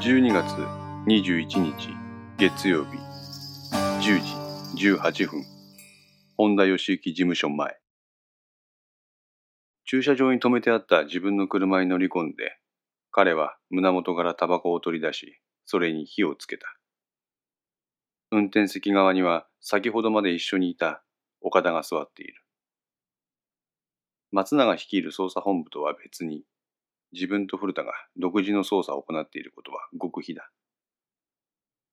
12月21日月曜日10時18分。本田義行事務所前。駐車場に止めてあった自分の車に乗り込んで彼は胸元からタバコを取り出しそれに火をつけた。運転席側には先ほどまで一緒にいた岡田が座っている。松永率いる捜査本部とは別に自分と古田が独自の捜査を行っていることは極秘だ。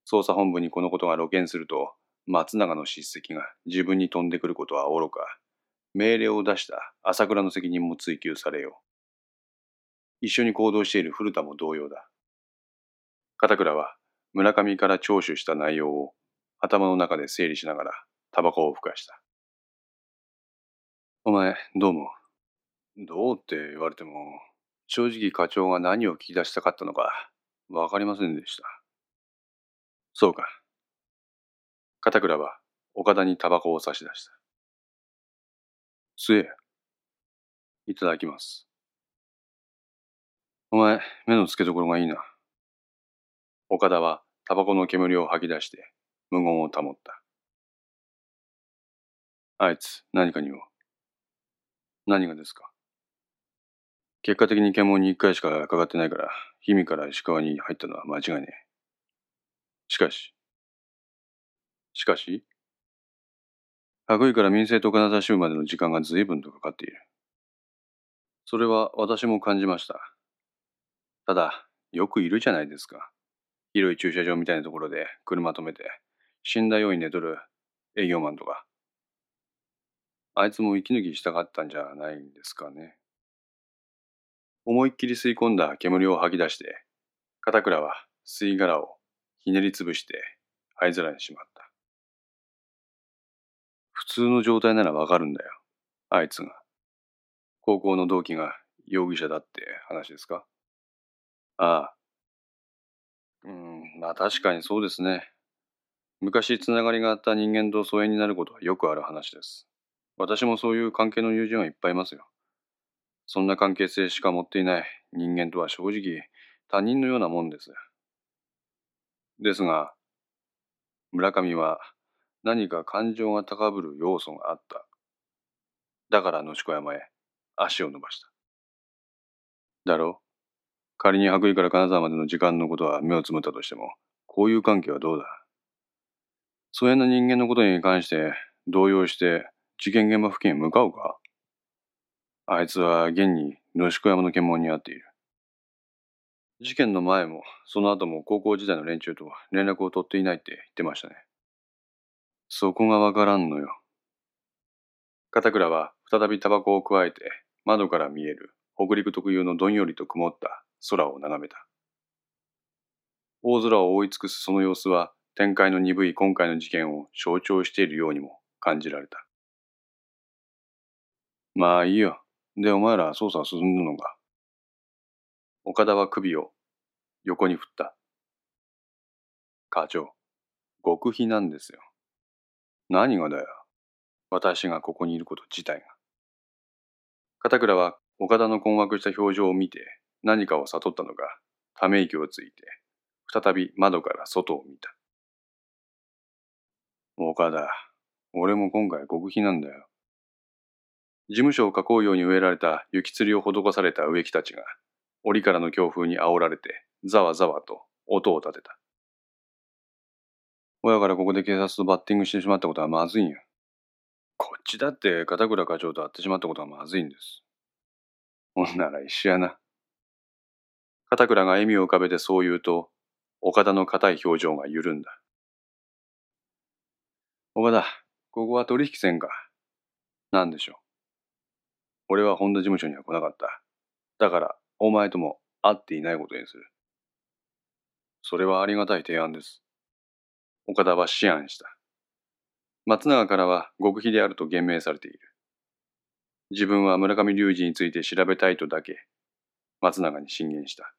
捜査本部にこのことが露見すると、松永の叱責が自分に飛んでくることは愚か、命令を出した朝倉の責任も追及されよう。一緒に行動している古田も同様だ。片倉は村上から聴取した内容を頭の中で整理しながらタバコをふかした。お前、どうも。どうって言われても、正直課長が何を聞き出したかったのかわかりませんでした。そうか。片倉は岡田にタバコを差し出した。吸え。いただきます。お前、目の付けどころがいいな。岡田はタバコの煙を吐き出して無言を保った。あいつ、何かにも。何がですか？結果的に検問に一回しかかかってないから、氷見から石川に入ったのは間違いねえ。しかし、しかし、白衣から民政と金沢州までの時間が随分とかかっている。それは私も感じました。ただ、よくいるじゃないですか。広い駐車場みたいなところで車止めて、死んだように寝とる営業マンとか。あいつも息抜きしたかったんじゃないんですかね。思いっきり吸い込んだ煙を吐き出して、片倉は吸い殻をひねりつぶして灰皿にしまった。普通の状態ならわかるんだよ。あいつが。高校の同期が容疑者だって話ですか？ああ。うん、まあ確かにそうですね。昔つながりがあった人間と疎遠になることはよくある話です。私もそういう関係の友人はいっぱいいますよ。そんな関係性しか持っていない人間とは正直他人のようなもんです。ですが、村上は何か感情が高ぶる要素があった。だから野子山へ足を伸ばした。だろ仮に白衣から金沢までの時間のことは目をつむったとしても、こういう関係はどうだ？疎遠な人間のことに関して動揺して事件現場付近へ向かうか？あいつは現に野宿山の検問に遭っている。事件の前も、その後も高校時代の連中と連絡を取っていないって言ってましたね。そこがわからんのよ。片倉は再びタバコを加えて窓から見える北陸特有のどんよりと曇った空を眺めた。大空を覆い尽くすその様子は展開の鈍い今回の事件を象徴しているようにも感じられた。まあいいよ。で、お前ら捜査進んでるのか？岡田は首を横に振った。課長、極秘なんですよ。何がだよ？私がここにいること自体が。片倉は岡田の困惑した表情を見て何かを悟ったのか、ため息をついて、再び窓から外を見た。岡田、俺も今回極秘なんだよ。事務所を囲うように植えられた雪吊りを施された植木たちが、檻からの強風に煽られて、ざわざわと音を立てた。親からここで警察とバッティングしてしまったことはまずいんよ。こっちだって片倉課長と会ってしまったことはまずいんです。ほんなら一緒やな。片倉が笑みを浮かべてそう言うと、岡田の硬い表情が緩んだ。岡田、ここは取引せんか。なんでしょう。俺は本田事務所には来なかった。だから、お前とも会っていないことにする。それはありがたい提案です。岡田は思案した。松永からは極秘であると言明されている。自分は村上隆二について調べたいとだけ、松永に進言した。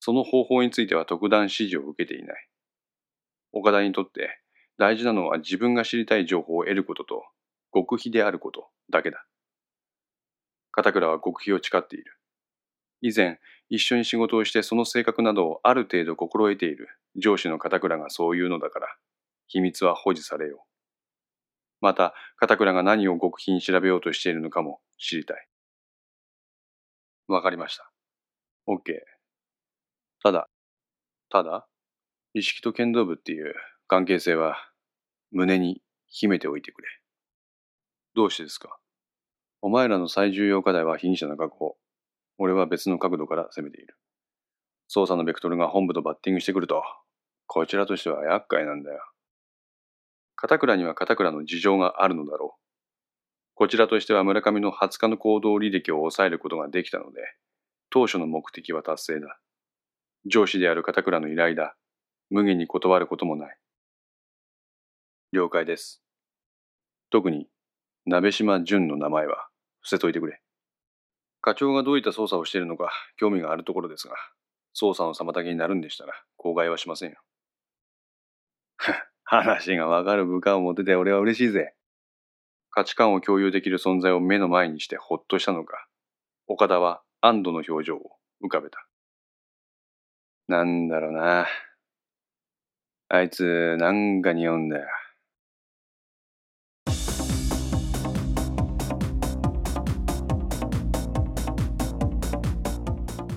その方法については特段指示を受けていない。岡田にとって大事なのは自分が知りたい情報を得ることと極秘であることだけだ。片倉は極秘を誓っている。以前、一緒に仕事をしてその性格などをある程度心得ている上司の片倉がそういうのだから、秘密は保持されよう。また、片倉が何を極秘に調べようとしているのかも知りたい。わかりました。OK。ただ、ただ、意識と剣道部っていう関係性は胸に秘めておいてくれ。どうしてですか？お前らの最重要課題は被疑者の確保。俺は別の角度から攻めている。捜査のベクトルが本部とバッティングしてくると、こちらとしては厄介なんだよ。片倉には片倉の事情があるのだろう。こちらとしては村上の20日の行動履歴を抑えることができたので、当初の目的は達成だ。上司である片倉の依頼だ。無限に断ることもない。了解です。特に、鍋島淳の名前は伏せといてくれ。課長がどういった捜査をしているのか興味があるところですが、捜査の妨げになるんでしたら口外はしませんよ。話がわかる部下を持てて俺は嬉しいぜ。価値観を共有できる存在を目の前にしてほっとしたのか、岡田は安堵の表情を浮かべた。なんだろうな。あいつ、なんか匂うんだよ。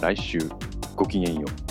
来週ごきげんよう。